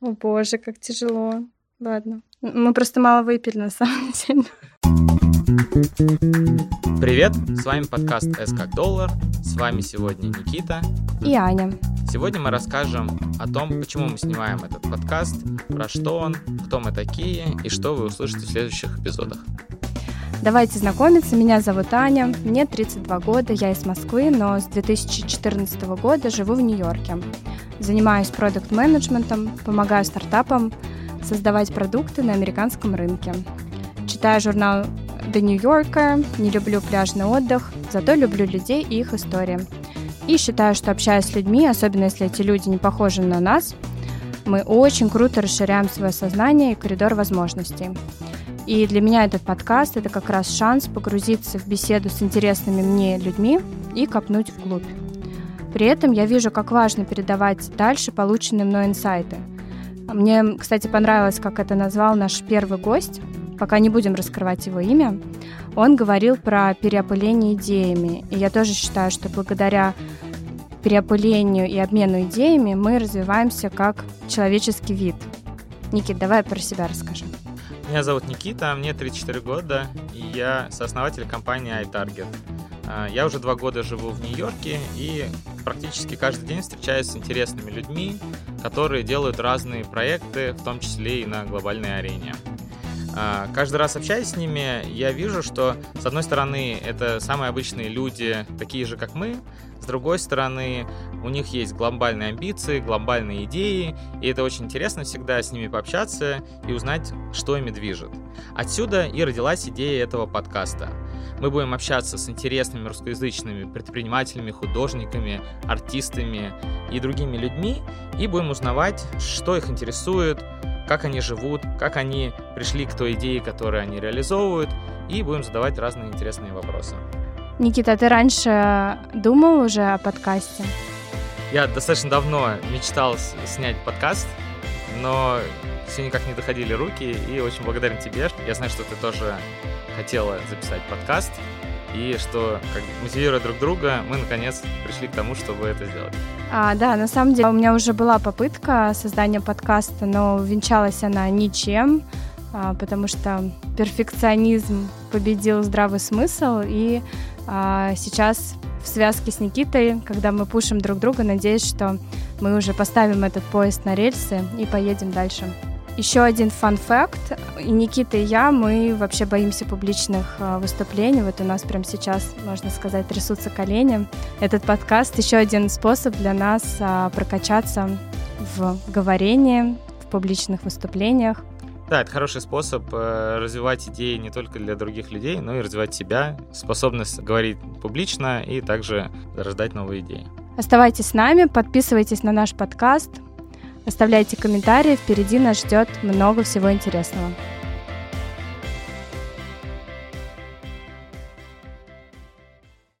О боже, как тяжело. Ладно. Мы просто мало выпили, на самом деле. Привет, с вами подкаст «С как доллар». С вами сегодня Никита. И Аня. Сегодня мы расскажем о том, почему мы снимаем этот подкаст, про что он, кто мы такие и что вы услышите в следующих эпизодах. Давайте знакомиться. Меня зовут Аня, мне 32 года, я из Москвы, но с 2014 года живу в Нью-Йорке. Занимаюсь продукт-менеджментом, помогаю стартапам создавать продукты на американском рынке. Читаю журнал The New Yorker, не люблю пляжный отдых, зато люблю людей и их истории. И считаю, что общаясь с людьми, особенно если эти люди не похожи на нас, мы очень круто расширяем свое сознание и коридор возможностей. И для меня этот подкаст — это как раз шанс погрузиться в беседу с интересными мне людьми и копнуть вглубь. При этом я вижу, как важно передавать дальше полученные мной инсайты. Мне, кстати, понравилось, как это назвал наш первый гость, пока не будем раскрывать его имя. Он говорил про переопыление идеями. И я тоже считаю, что благодаря переопылению и обмену идеями мы развиваемся как человеческий вид. Никит, давай про себя расскажи. Меня зовут Никита, мне 34 года, и я сооснователь компании iTarget. А, я уже два года живу в Нью-Йорке и практически каждый день встречаюсь с интересными людьми, которые делают разные проекты, в том числе и на глобальной арене. А, каждый раз общаясь с ними, я вижу, что, с одной стороны, это самые обычные люди, такие же, как мы, с другой стороны, у них есть глобальные амбиции, глобальные идеи, и это очень интересно всегда с ними пообщаться и узнать, что ими движет. Отсюда и родилась идея этого подкаста. Мы будем общаться с интересными русскоязычными предпринимателями, художниками, артистами и другими людьми, и будем узнавать, что их интересует, как они живут, как они пришли к той идее, которую они реализовывают, и будем задавать разные интересные вопросы. Никита, ты раньше думал уже о подкасте? Я достаточно давно мечтал снять подкаст, но все никак не доходили руки, и очень благодарен тебе. Я знаю, что ты тоже хотела записать подкаст, и что, как мотивируя друг друга, мы наконец пришли к тому, чтобы это сделать. А, да, на самом деле у меня уже была попытка создания подкаста, но венчалась она ничем, а, потому что перфекционизм победил здравый смысл, и а, сейчас в связке с Никитой, когда мы пушим друг друга, надеюсь, что мы уже поставим этот поезд на рельсы и поедем дальше. Еще один фан-факт. И Никита, и я, мы вообще боимся публичных а, выступлений. Вот у нас прямо сейчас, можно сказать, трясутся колени. Этот подкаст еще один способ для нас а, прокачаться в говорении, в публичных выступлениях. Да, это хороший способ э, развивать идеи не только для других людей, но и развивать себя, способность говорить публично и также рождать новые идеи. Оставайтесь с нами, подписывайтесь на наш подкаст, Оставляйте комментарии, впереди нас ждет много всего интересного.